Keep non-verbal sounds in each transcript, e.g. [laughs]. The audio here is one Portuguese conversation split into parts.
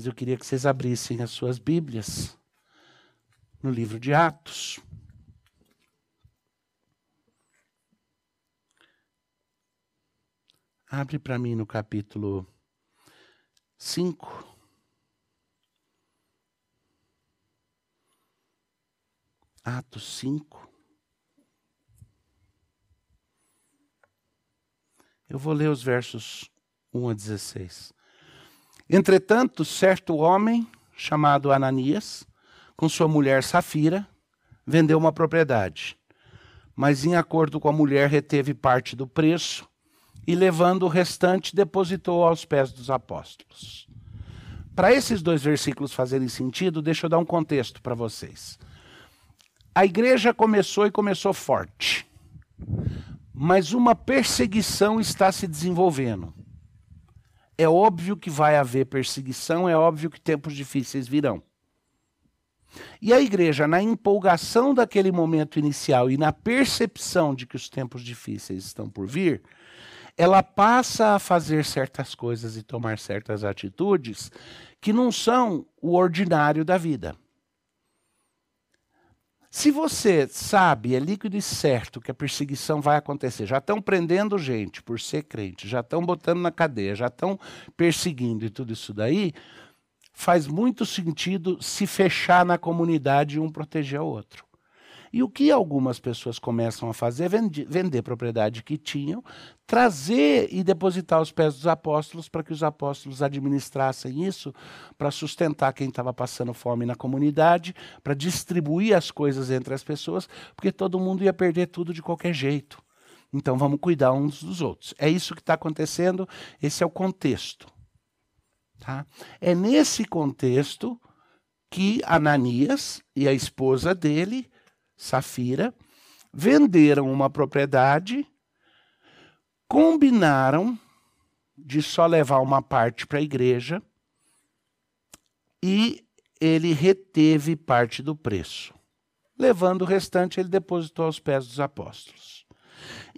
Mas eu queria que vocês abrissem as suas Bíblias no livro de Atos. Abre para mim no capítulo 5. Atos 5. Eu vou ler os versos 1 a 16. Entretanto, certo homem, chamado Ananias, com sua mulher Safira, vendeu uma propriedade. Mas, em acordo com a mulher, reteve parte do preço e, levando o restante, depositou aos pés dos apóstolos. Para esses dois versículos fazerem sentido, deixa eu dar um contexto para vocês. A igreja começou e começou forte, mas uma perseguição está se desenvolvendo. É óbvio que vai haver perseguição, é óbvio que tempos difíceis virão. E a igreja, na empolgação daquele momento inicial e na percepção de que os tempos difíceis estão por vir, ela passa a fazer certas coisas e tomar certas atitudes que não são o ordinário da vida. Se você sabe, é líquido e certo que a perseguição vai acontecer, já estão prendendo gente por ser crente, já estão botando na cadeia, já estão perseguindo e tudo isso daí, faz muito sentido se fechar na comunidade e um proteger o outro. E o que algumas pessoas começam a fazer é vender, vender propriedade que tinham, trazer e depositar aos pés dos apóstolos para que os apóstolos administrassem isso para sustentar quem estava passando fome na comunidade, para distribuir as coisas entre as pessoas, porque todo mundo ia perder tudo de qualquer jeito. Então vamos cuidar uns dos outros. É isso que está acontecendo, esse é o contexto. Tá? É nesse contexto que Ananias e a esposa dele Safira, venderam uma propriedade, combinaram de só levar uma parte para a igreja e ele reteve parte do preço. Levando o restante, ele depositou aos pés dos apóstolos.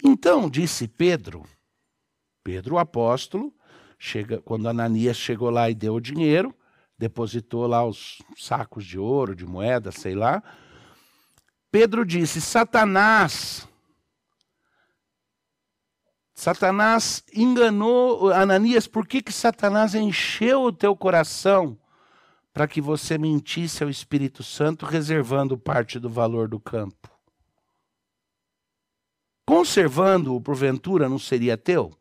Então, disse Pedro, Pedro, o apóstolo, chega, quando Ananias chegou lá e deu o dinheiro, depositou lá os sacos de ouro, de moeda, sei lá, Pedro disse: Satanás. Satanás enganou Ananias, por que, que Satanás encheu o teu coração para que você mentisse ao Espírito Santo, reservando parte do valor do campo? Conservando-o, porventura, não seria teu?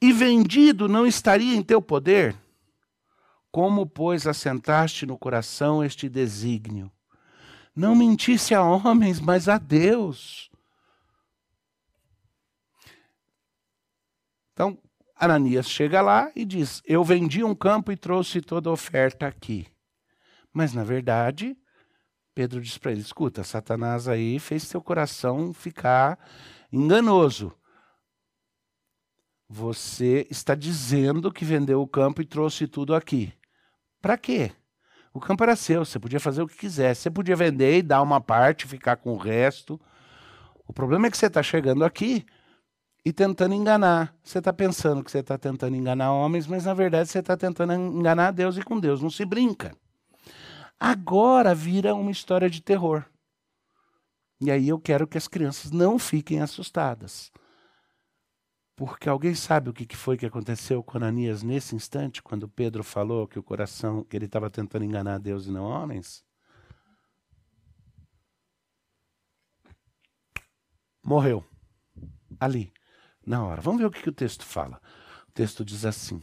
E vendido não estaria em teu poder? Como, pois, assentaste no coração este desígnio? Não mentisse a homens, mas a Deus. Então, Ananias chega lá e diz: Eu vendi um campo e trouxe toda a oferta aqui. Mas, na verdade, Pedro diz para ele: Escuta, Satanás aí fez seu coração ficar enganoso. Você está dizendo que vendeu o campo e trouxe tudo aqui. Para quê? O campo era seu, você podia fazer o que quisesse. Você podia vender e dar uma parte, ficar com o resto. O problema é que você está chegando aqui e tentando enganar. Você está pensando que você está tentando enganar homens, mas na verdade você está tentando enganar Deus e com Deus não se brinca. Agora vira uma história de terror. E aí eu quero que as crianças não fiquem assustadas. Porque alguém sabe o que foi que aconteceu com Ananias nesse instante, quando Pedro falou que o coração, que ele estava tentando enganar Deus e não homens? Morreu. Ali, na hora. Vamos ver o que, o texto fala. O texto diz assim: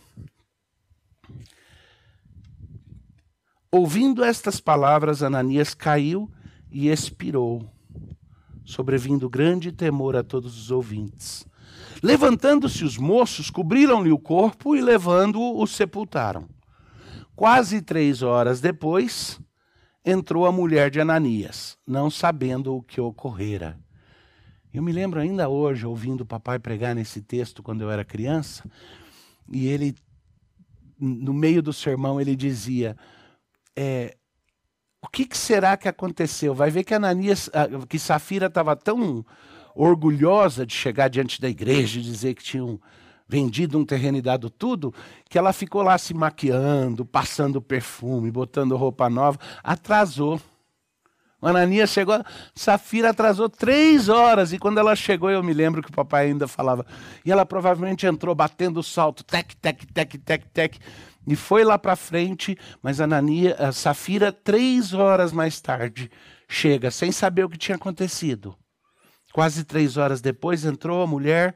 Ouvindo estas palavras, Ananias caiu e expirou, sobrevindo grande temor a todos os ouvintes. Levantando-se os moços, cobriram-lhe o corpo e, levando-o, o sepultaram. Quase três horas depois, entrou a mulher de Ananias, não sabendo o que ocorrera. Eu me lembro ainda hoje, ouvindo o papai pregar nesse texto quando eu era criança, e ele, no meio do sermão, ele dizia: é, O que, que, será que aconteceu? Vai ver que Ananias, que Safira estava tão orgulhosa de chegar diante da igreja e dizer que tinham vendido um terreno e dado tudo, que ela ficou lá se maquiando, passando perfume, botando roupa nova, atrasou. O Ananias chegou, Safira atrasou três horas, e quando ela chegou, eu me lembro que o papai ainda falava, e ela provavelmente entrou batendo o salto, tec, tec, tec, tec, tec, e foi lá para frente, mas Anania, a Safira, três horas mais tarde, chega, sem saber o que tinha acontecido. Quase três horas depois, entrou a mulher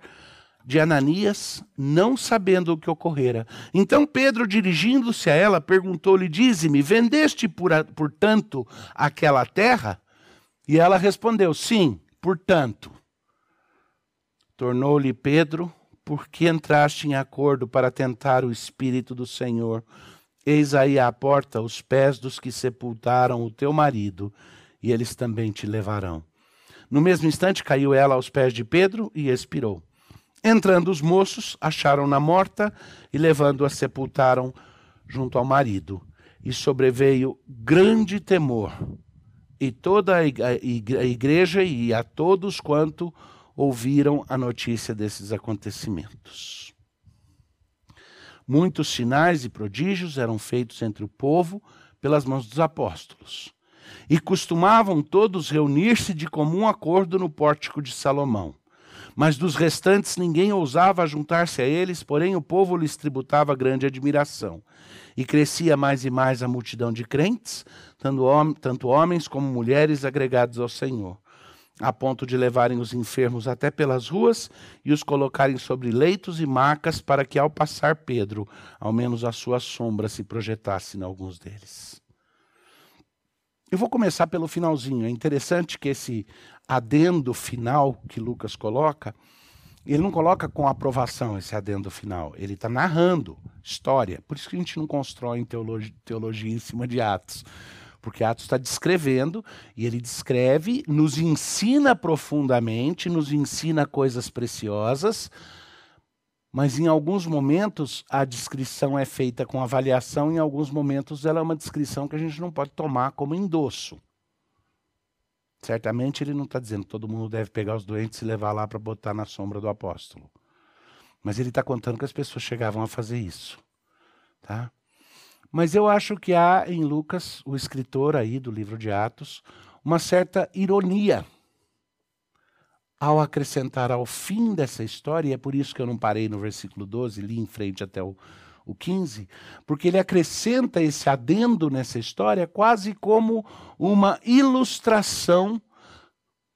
de Ananias, não sabendo o que ocorrera. Então Pedro, dirigindo-se a ela, perguntou-lhe: Dize-me, vendeste, por, portanto, aquela terra? E ela respondeu: Sim, portanto. Tornou-lhe Pedro: Por que entraste em acordo para tentar o Espírito do Senhor? Eis aí à porta os pés dos que sepultaram o teu marido, e eles também te levarão. No mesmo instante caiu ela aos pés de Pedro e expirou. Entrando os moços, acharam-na morta e, levando-a, sepultaram junto ao marido. E sobreveio grande temor. E toda a igreja e a todos quanto ouviram a notícia desses acontecimentos. Muitos sinais e prodígios eram feitos entre o povo pelas mãos dos apóstolos. E costumavam todos reunir-se de comum acordo no pórtico de Salomão. Mas dos restantes ninguém ousava juntar-se a eles, porém o povo lhes tributava grande admiração. E crescia mais e mais a multidão de crentes, tanto homens como mulheres agregados ao Senhor, a ponto de levarem os enfermos até pelas ruas e os colocarem sobre leitos e macas, para que, ao passar Pedro, ao menos a sua sombra se projetasse em alguns deles. Eu vou começar pelo finalzinho. É interessante que esse adendo final que Lucas coloca, ele não coloca com aprovação esse adendo final. Ele está narrando história. Por isso que a gente não constrói teologia, teologia em cima de Atos. Porque Atos está descrevendo, e ele descreve, nos ensina profundamente, nos ensina coisas preciosas, mas em alguns momentos a descrição é feita com avaliação, em alguns momentos ela é uma descrição que a gente não pode tomar como endosso. Certamente ele não está dizendo que todo mundo deve pegar os doentes e levar lá para botar na sombra do apóstolo. Mas ele está contando que as pessoas chegavam a fazer isso. Tá? Mas eu acho que há em Lucas, o escritor aí do livro de Atos, uma certa ironia ao acrescentar ao fim dessa história, e é por isso que eu não parei no versículo 12, li em frente até o, o 15, porque ele acrescenta esse adendo nessa história quase como uma ilustração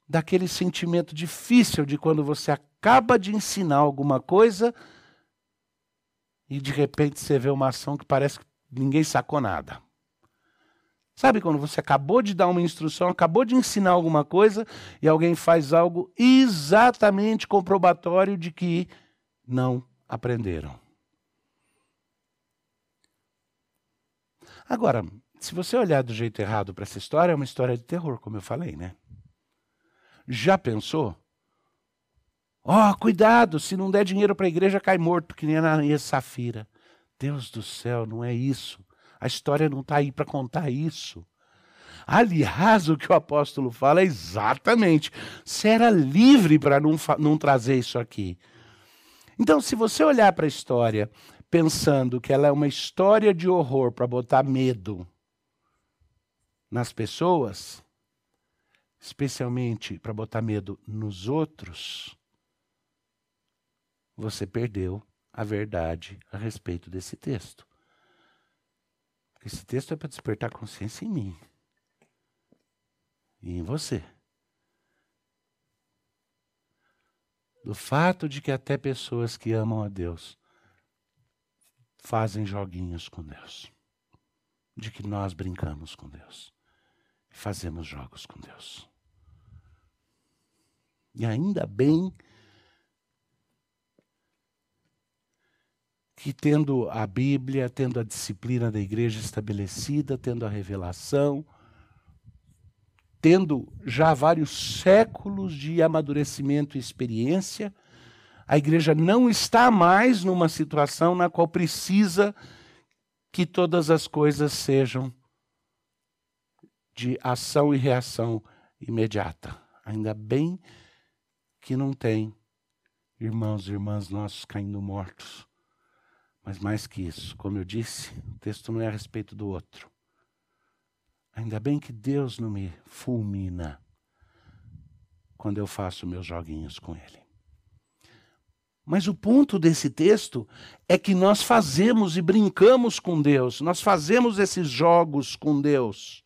daquele sentimento difícil de quando você acaba de ensinar alguma coisa e de repente você vê uma ação que parece que ninguém sacou nada. Sabe quando você acabou de dar uma instrução, acabou de ensinar alguma coisa e alguém faz algo exatamente comprobatório de que não aprenderam? Agora, se você olhar do jeito errado para essa história, é uma história de terror, como eu falei, né? Já pensou? Ó, oh, cuidado, se não der dinheiro para a igreja, cai morto, que nem a Safira. Deus do céu, não é isso. A história não está aí para contar isso. Aliás, o que o apóstolo fala é exatamente: você era livre para não, não trazer isso aqui. Então, se você olhar para a história pensando que ela é uma história de horror para botar medo nas pessoas, especialmente para botar medo nos outros, você perdeu a verdade a respeito desse texto. Esse texto é para despertar consciência em mim e em você. Do fato de que até pessoas que amam a Deus fazem joguinhos com Deus. De que nós brincamos com Deus. Fazemos jogos com Deus. E ainda bem tendo a Bíblia, tendo a disciplina da igreja estabelecida, tendo a revelação, tendo já vários séculos de amadurecimento e experiência, a igreja não está mais numa situação na qual precisa que todas as coisas sejam de ação e reação imediata. Ainda bem que não tem irmãos e irmãs nossos caindo mortos. Mas mais que isso, como eu disse, o texto não é a respeito do outro. Ainda bem que Deus não me fulmina quando eu faço meus joguinhos com Ele. Mas o ponto desse texto é que nós fazemos e brincamos com Deus, nós fazemos esses jogos com Deus.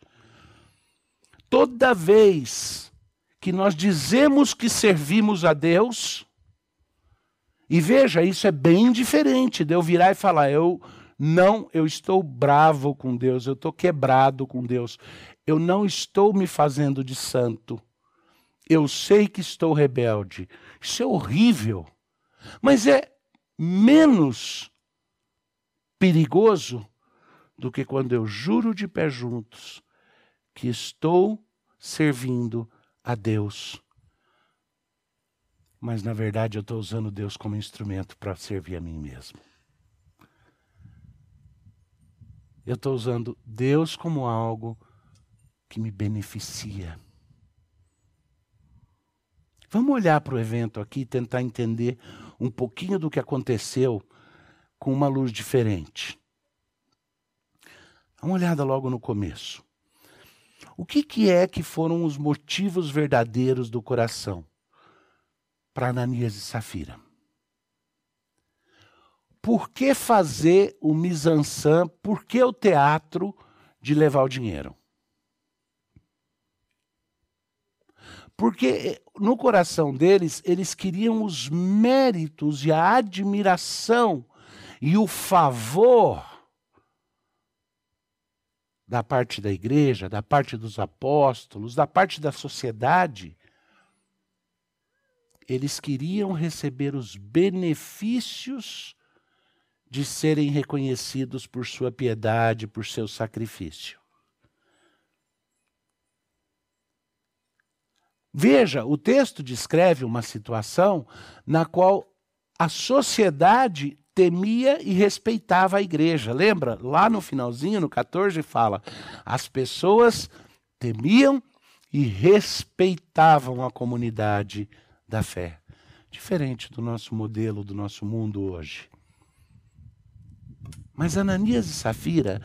Toda vez que nós dizemos que servimos a Deus, e veja, isso é bem diferente de eu virar e falar, eu não, eu estou bravo com Deus, eu estou quebrado com Deus, eu não estou me fazendo de santo, eu sei que estou rebelde. Isso é horrível, mas é menos perigoso do que quando eu juro de pé juntos que estou servindo a Deus mas na verdade eu estou usando Deus como instrumento para servir a mim mesmo. Eu estou usando Deus como algo que me beneficia. Vamos olhar para o evento aqui e tentar entender um pouquinho do que aconteceu com uma luz diferente. Dá uma olhada logo no começo. O que, que é que foram os motivos verdadeiros do coração? Para Ananias e Safira. Por que fazer o misançã? Por que o teatro de levar o dinheiro? Porque eh, no coração deles, eles queriam os méritos e a admiração e o favor da parte da igreja, da parte dos apóstolos, da parte da sociedade eles queriam receber os benefícios de serem reconhecidos por sua piedade, por seu sacrifício. Veja, o texto descreve uma situação na qual a sociedade temia e respeitava a igreja. Lembra? Lá no finalzinho, no 14, fala: as pessoas temiam e respeitavam a comunidade da fé. Diferente do nosso modelo, do nosso mundo hoje. Mas Ananias e Safira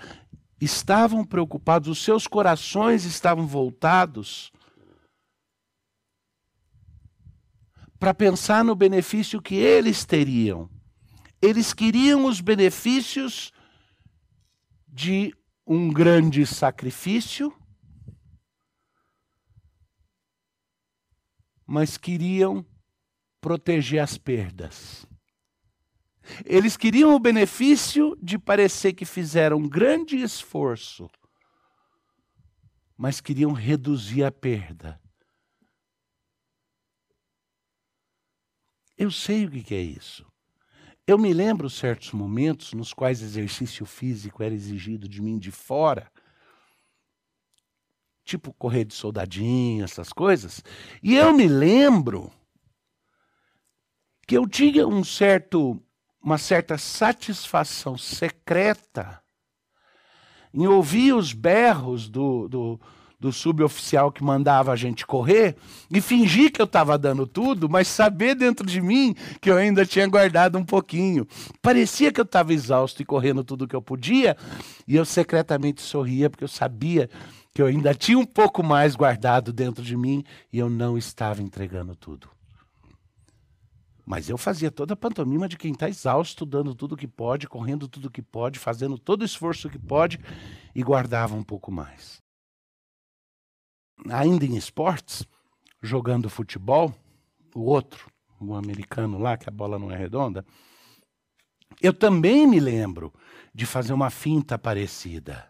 estavam preocupados, os seus corações estavam voltados para pensar no benefício que eles teriam. Eles queriam os benefícios de um grande sacrifício mas queriam proteger as perdas. Eles queriam o benefício de parecer que fizeram um grande esforço, mas queriam reduzir a perda. Eu sei o que é isso. Eu me lembro certos momentos nos quais exercício físico era exigido de mim de fora tipo correr de soldadinho, essas coisas. E eu me lembro que eu tinha um certo, uma certa satisfação secreta em ouvir os berros do, do, do suboficial que mandava a gente correr e fingir que eu estava dando tudo, mas saber dentro de mim que eu ainda tinha guardado um pouquinho. Parecia que eu estava exausto e correndo tudo que eu podia, e eu secretamente sorria porque eu sabia que eu ainda tinha um pouco mais guardado dentro de mim e eu não estava entregando tudo. Mas eu fazia toda a pantomima de quem está exausto, dando tudo que pode, correndo tudo que pode, fazendo todo o esforço que pode e guardava um pouco mais. Ainda em esportes, jogando futebol, o outro, o americano lá, que a bola não é redonda, eu também me lembro de fazer uma finta parecida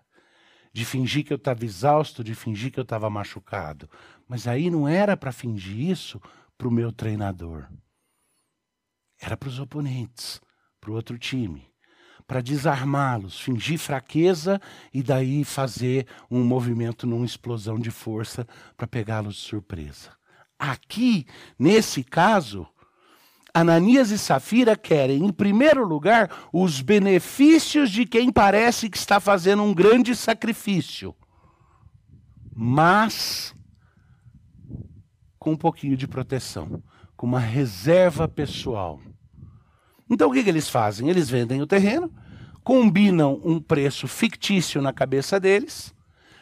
de fingir que eu estava exausto, de fingir que eu estava machucado. Mas aí não era para fingir isso para o meu treinador. Era para os oponentes, para o outro time. Para desarmá-los, fingir fraqueza e daí fazer um movimento numa explosão de força para pegá-los de surpresa. Aqui, nesse caso, Ananias e Safira querem, em primeiro lugar, os benefícios de quem parece que está fazendo um grande sacrifício, mas com um pouquinho de proteção, com uma reserva pessoal. Então o que, que eles fazem? Eles vendem o terreno, combinam um preço fictício na cabeça deles,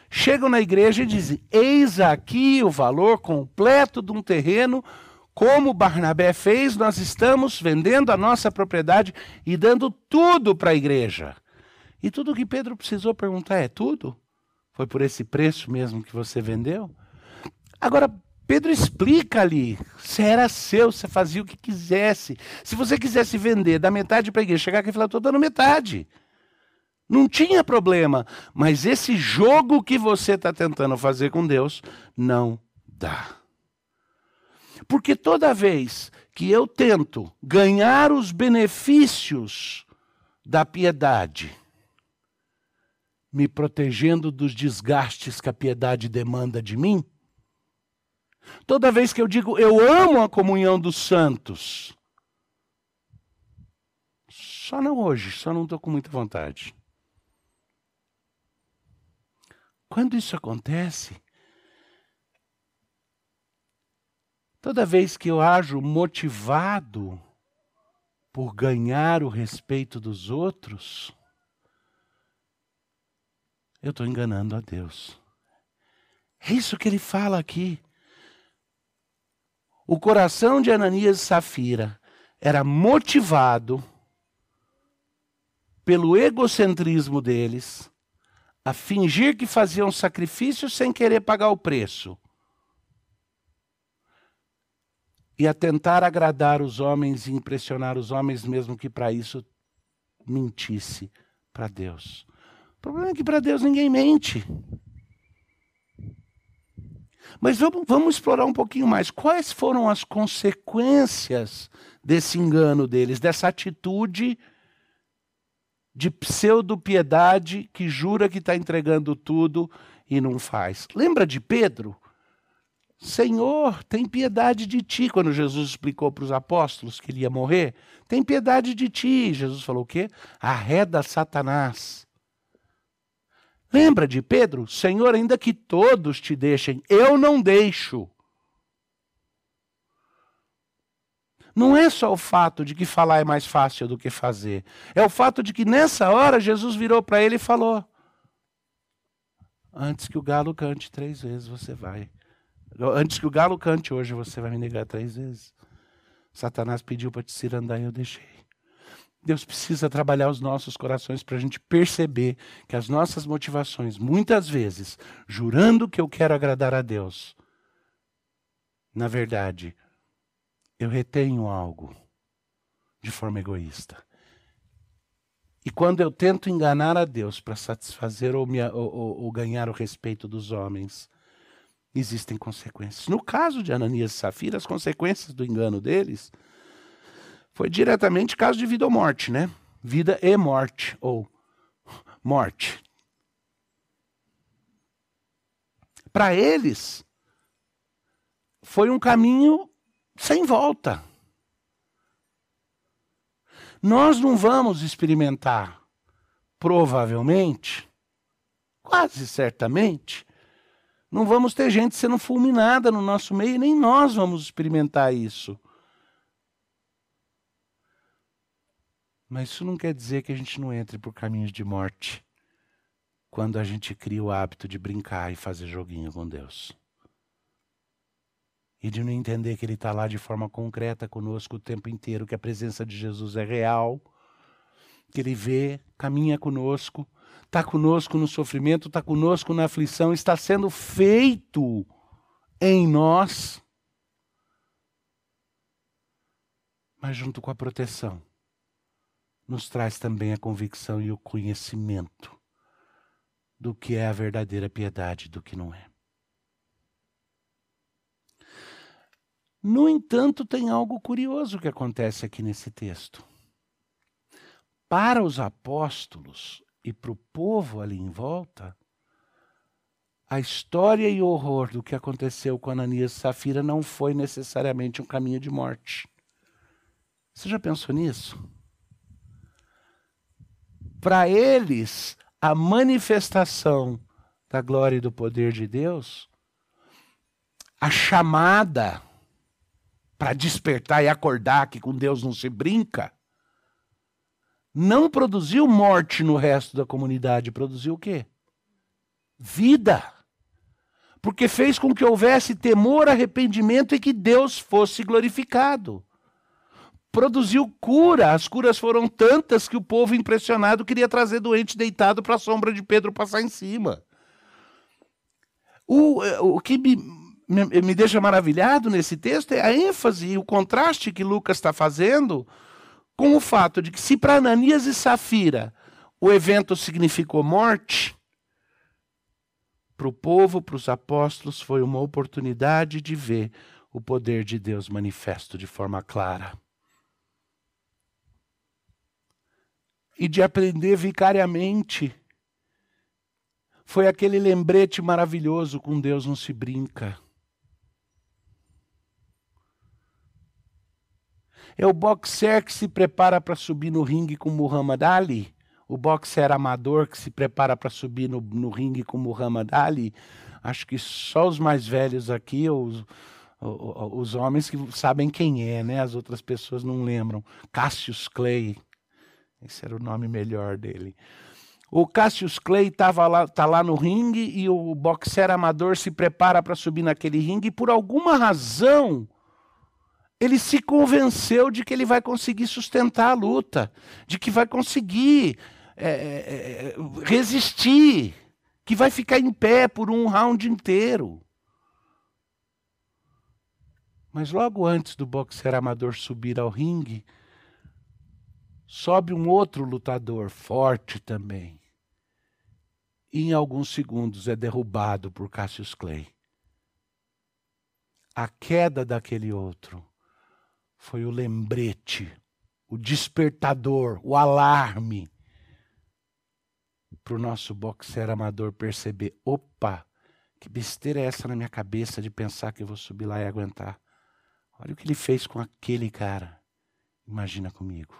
chegam na igreja e dizem: Eis aqui o valor completo de um terreno. Como Barnabé fez, nós estamos vendendo a nossa propriedade e dando tudo para a igreja. E tudo que Pedro precisou perguntar é: tudo? Foi por esse preço mesmo que você vendeu? Agora, Pedro explica ali: se era seu, você fazia o que quisesse. Se você quisesse vender da metade para a igreja, chegar aqui e falar: estou dando metade. Não tinha problema. Mas esse jogo que você está tentando fazer com Deus, não dá. Porque toda vez que eu tento ganhar os benefícios da piedade, me protegendo dos desgastes que a piedade demanda de mim, Toda vez que eu digo eu amo a comunhão dos santos, só não hoje, só não estou com muita vontade. Quando isso acontece, toda vez que eu ajo motivado por ganhar o respeito dos outros, eu estou enganando a Deus. É isso que ele fala aqui. O coração de Ananias e Safira era motivado pelo egocentrismo deles a fingir que faziam sacrifício sem querer pagar o preço. E a tentar agradar os homens e impressionar os homens, mesmo que para isso mentisse para Deus. O problema é que para Deus ninguém mente. Mas vamos, vamos explorar um pouquinho mais. Quais foram as consequências desse engano deles, dessa atitude de pseudo-piedade que jura que está entregando tudo e não faz? Lembra de Pedro? Senhor, tem piedade de ti, quando Jesus explicou para os apóstolos que ele ia morrer. Tem piedade de ti. Jesus falou o quê? Arreda Satanás. Lembra de Pedro? Senhor, ainda que todos te deixem, eu não deixo. Não é só o fato de que falar é mais fácil do que fazer. É o fato de que nessa hora Jesus virou para ele e falou: Antes que o galo cante três vezes, você vai. Antes que o galo cante hoje, você vai me negar três vezes. Satanás pediu para te cirandar e eu deixei. Deus precisa trabalhar os nossos corações para a gente perceber que as nossas motivações, muitas vezes, jurando que eu quero agradar a Deus, na verdade, eu retenho algo de forma egoísta. E quando eu tento enganar a Deus para satisfazer ou, me, ou, ou, ou ganhar o respeito dos homens, existem consequências. No caso de Ananias e Safira, as consequências do engano deles foi diretamente caso de vida ou morte, né? Vida e morte, ou morte. Para eles, foi um caminho sem volta. Nós não vamos experimentar, provavelmente, quase certamente, não vamos ter gente sendo fulminada no nosso meio, nem nós vamos experimentar isso. Mas isso não quer dizer que a gente não entre por caminhos de morte quando a gente cria o hábito de brincar e fazer joguinho com Deus. E de não entender que Ele está lá de forma concreta conosco o tempo inteiro, que a presença de Jesus é real, que Ele vê, caminha conosco, está conosco no sofrimento, está conosco na aflição, está sendo feito em nós, mas junto com a proteção nos traz também a convicção e o conhecimento do que é a verdadeira piedade do que não é. No entanto, tem algo curioso que acontece aqui nesse texto. Para os apóstolos e para o povo ali em volta, a história e o horror do que aconteceu com Ananias e Safira não foi necessariamente um caminho de morte. Você já pensou nisso? para eles, a manifestação da glória e do poder de Deus, a chamada para despertar e acordar que com Deus não se brinca, não produziu morte no resto da comunidade, produziu o quê? Vida. Porque fez com que houvesse temor, arrependimento e que Deus fosse glorificado. Produziu cura, as curas foram tantas que o povo impressionado queria trazer doente deitado para a sombra de Pedro passar em cima. O, o que me, me, me deixa maravilhado nesse texto é a ênfase e o contraste que Lucas está fazendo com o fato de que, se para Ananias e Safira o evento significou morte, para o povo, para os apóstolos, foi uma oportunidade de ver o poder de Deus manifesto de forma clara. E de aprender vicariamente foi aquele lembrete maravilhoso: com Deus não se brinca. É o boxer que se prepara para subir no ringue com Muhammad Ali. O boxer amador que se prepara para subir no, no ringue com Muhammad Ali. Acho que só os mais velhos aqui, os, os homens que sabem quem é, né? As outras pessoas não lembram. Cassius Clay. Esse era o nome melhor dele. O Cassius Clay estava lá, tá lá no ringue e o boxer amador se prepara para subir naquele ringue e por alguma razão ele se convenceu de que ele vai conseguir sustentar a luta, de que vai conseguir é, é, é resistir, que vai ficar em pé por um round inteiro. Mas logo antes do boxer amador subir ao ringue, sobe um outro lutador forte também e em alguns segundos é derrubado por Cassius Clay. A queda daquele outro foi o lembrete, o despertador, o alarme para o nosso boxer amador perceber: opa, que besteira é essa na minha cabeça de pensar que eu vou subir lá e aguentar? Olha o que ele fez com aquele cara. Imagina comigo.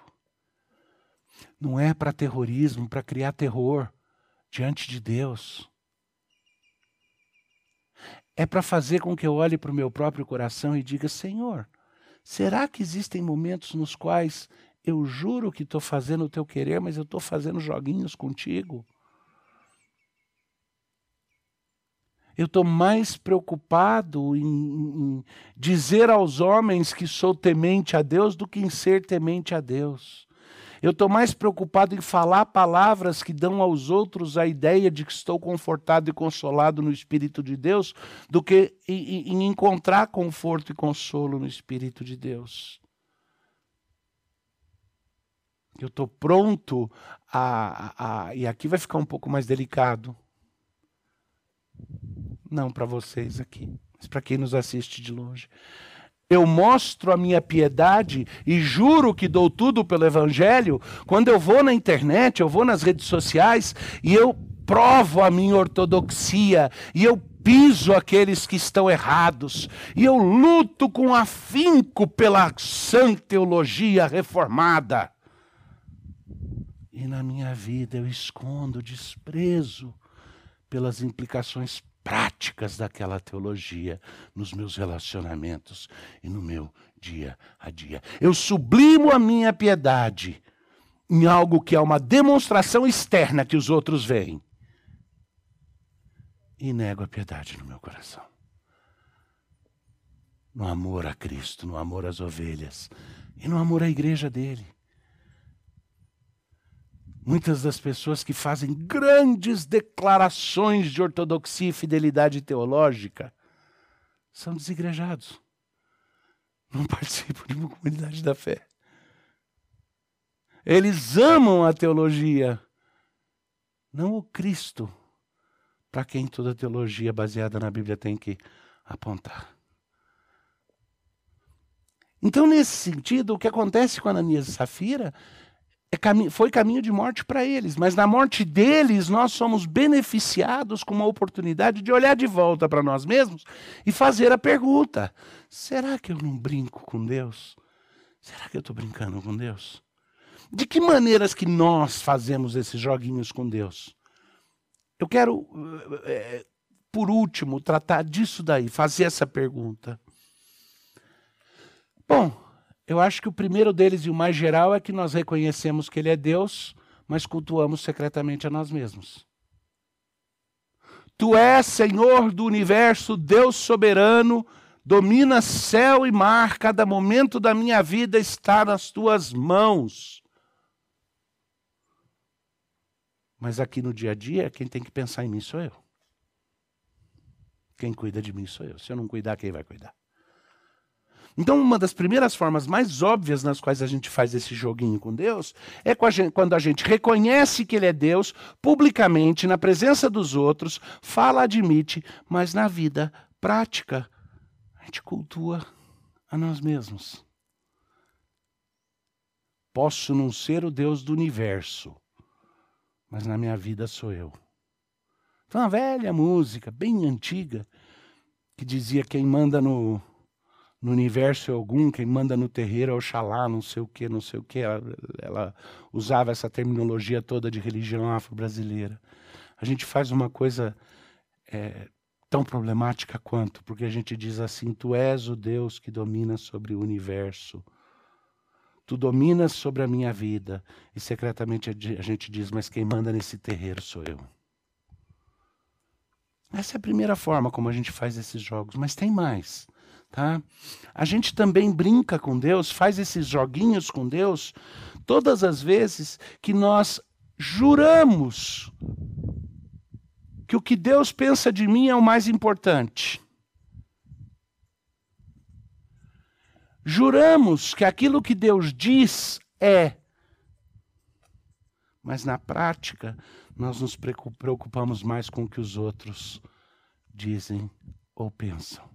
Não é para terrorismo, para criar terror diante de Deus. É para fazer com que eu olhe para o meu próprio coração e diga: Senhor, será que existem momentos nos quais eu juro que estou fazendo o teu querer, mas eu estou fazendo joguinhos contigo? Eu estou mais preocupado em, em, dizer aos homens que sou temente a Deus do que em ser temente a Deus. Eu estou mais preocupado em falar palavras que dão aos outros a ideia de que estou confortado e consolado no Espírito de Deus, do que em, em encontrar conforto e consolo no Espírito de Deus. Eu estou pronto a, a. E aqui vai ficar um pouco mais delicado. Não para vocês aqui, mas para quem nos assiste de longe eu mostro a minha piedade e juro que dou tudo pelo Evangelho, quando eu vou na internet, eu vou nas redes sociais e eu provo a minha ortodoxia e eu piso aqueles que estão errados e eu luto com afinco pela sã teologia reformada. E na minha vida eu escondo desprezo pelas implicações práticas daquela teologia nos meus relacionamentos e no meu dia a dia. Eu sublimo a minha piedade em algo que é uma demonstração externa que os outros veem. E nego a piedade no meu coração. No amor a Cristo, no amor às ovelhas e no amor à igreja dele. Muitas das pessoas que fazem grandes declarações de ortodoxia e fidelidade teológica são desigrejados. Não [laughs] participam de uma comunidade da fé. Eles amam a teologia, não o Cristo, para quem toda teologia baseada na Bíblia tem que apontar. Então, nesse sentido, o que acontece com Ananias e Safira é foi caminho de morte para eles, mas na morte deles nós somos beneficiados com uma oportunidade de olhar de volta para nós mesmos e fazer a pergunta: será que eu não brinco com Deus? Será que eu estou brincando com Deus? De que maneiras que nós fazemos esses joguinhos com Deus? Eu quero, é, por último, tratar disso daí, fazer essa pergunta. Bom, eu acho que o primeiro deles e o mais geral é que nós reconhecemos que Ele é Deus, mas cultuamos secretamente a nós mesmos. Tu és Senhor do universo, Deus soberano, domina céu e mar, cada momento da minha vida está nas tuas mãos. Mas aqui no dia a dia, quem tem que pensar em mim sou eu. Quem cuida de mim sou eu. Se eu não cuidar, quem vai cuidar? Então, uma das primeiras formas mais óbvias nas quais a gente faz esse joguinho com Deus é quando a gente reconhece que Ele é Deus publicamente, na presença dos outros, fala, admite, mas na vida prática, a gente cultua a nós mesmos. Posso não ser o Deus do universo, mas na minha vida sou eu. Foi uma velha música, bem antiga, que dizia quem manda no, no universo é algum, quem manda no terreiro é Oxalá, não sei o que, não sei o que. Ela, ela usava essa terminologia toda de religião afro-brasileira. A gente faz uma coisa é, tão problemática quanto, porque a gente diz assim: Tu és o Deus que domina sobre o universo. Tu dominas sobre a minha vida. E secretamente a gente diz: Mas quem manda nesse terreiro sou eu. Essa é a primeira forma como a gente faz esses jogos, mas tem mais. Tá? A gente também brinca com Deus, faz esses joguinhos com Deus, todas as vezes que nós juramos que o que Deus pensa de mim é o mais importante. Juramos que aquilo que Deus diz é. Mas na prática, nós nos preocupamos mais com o que os outros dizem ou pensam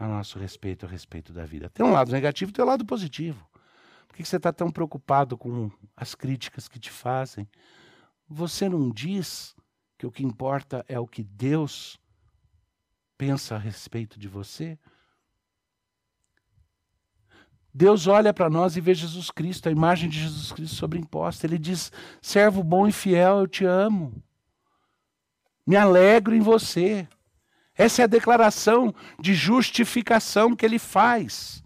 a nosso respeito, a respeito da vida. Tem um lado negativo tem um lado positivo. Por que você está tão preocupado com as críticas que te fazem? Você não diz que o que importa é o que Deus pensa a respeito de você? Deus olha para nós e vê Jesus Cristo, a imagem de Jesus Cristo sobreimposta. Ele diz: servo bom e fiel, eu te amo. Me alegro em você. Essa é a declaração de justificação que ele faz.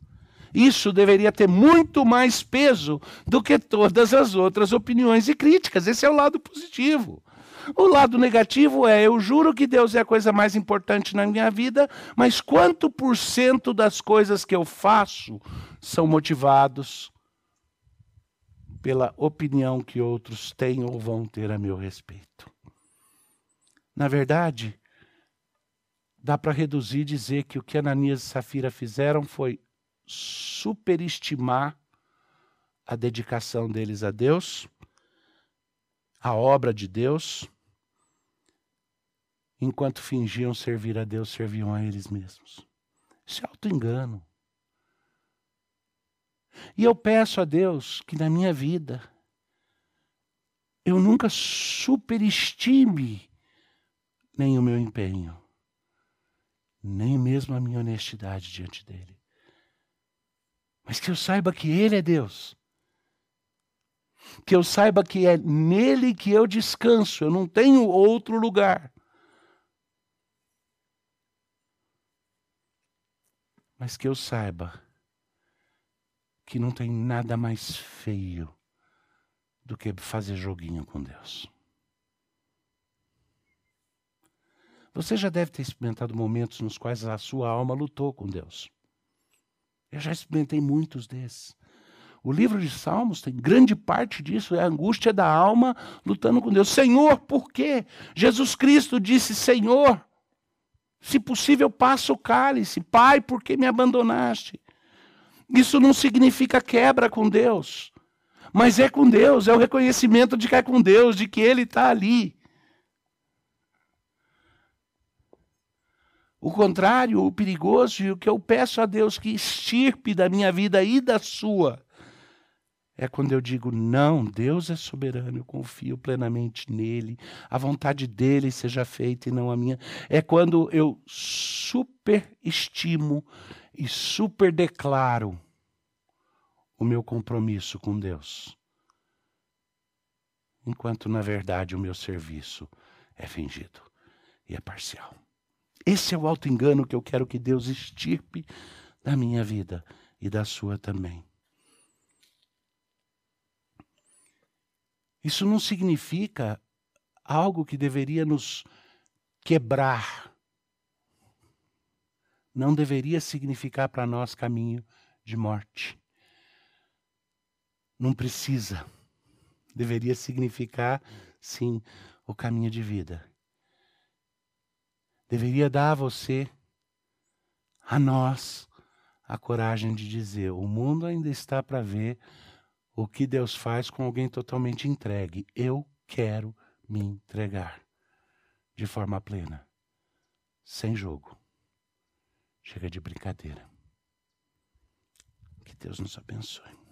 Isso deveria ter muito mais peso do que todas as outras opiniões e críticas. Esse é o lado positivo. O lado negativo é: eu juro que Deus é a coisa mais importante na minha vida, mas quanto por cento das coisas que eu faço são motivados pela opinião que outros têm ou vão ter a meu respeito? Na verdade, dá para reduzir e dizer que o que Ananias e Safira fizeram foi superestimar a dedicação deles a Deus, a obra de Deus, enquanto fingiam servir a Deus, serviam a eles mesmos. Isso é auto-engano. E eu peço a Deus que na minha vida eu nunca superestime nem o meu empenho nem mesmo a minha honestidade diante dele. Mas que eu saiba que ele é Deus. Que eu saiba que é nele que eu descanso, eu não tenho outro lugar. Mas que eu saiba que não tem nada mais feio do que fazer joguinho com Deus. Você já deve ter experimentado momentos nos quais a sua alma lutou com Deus. Eu já experimentei muitos desses. O livro de Salmos tem grande parte disso, é a angústia da alma lutando com Deus. Senhor, por quê? Jesus Cristo disse: Senhor, se possível, passa o cálice. Pai, por que me abandonaste? Isso não significa quebra com Deus, mas é com Deus, é o reconhecimento de que é com Deus, de que Ele está ali. O contrário, o perigoso e o que eu peço a Deus que extirpe da minha vida e da sua é quando eu digo não, Deus é soberano, eu confio plenamente nele, a vontade dele seja feita e não a minha. É quando eu superestimo e superdeclaro o meu compromisso com Deus. Enquanto na verdade o meu serviço é fingido e é parcial. Esse é o auto-engano que eu quero que Deus estirpe da minha vida e da sua também. Isso não significa algo que deveria nos quebrar. Não deveria significar para nós caminho de morte. Não precisa. Deveria significar, sim, o caminho de vida. Deveria dar a você, a nós, a coragem de dizer: o mundo ainda está para ver o que Deus faz com alguém totalmente entregue. Eu quero me entregar de forma plena, sem jogo. Chega de brincadeira. Que Deus nos abençoe.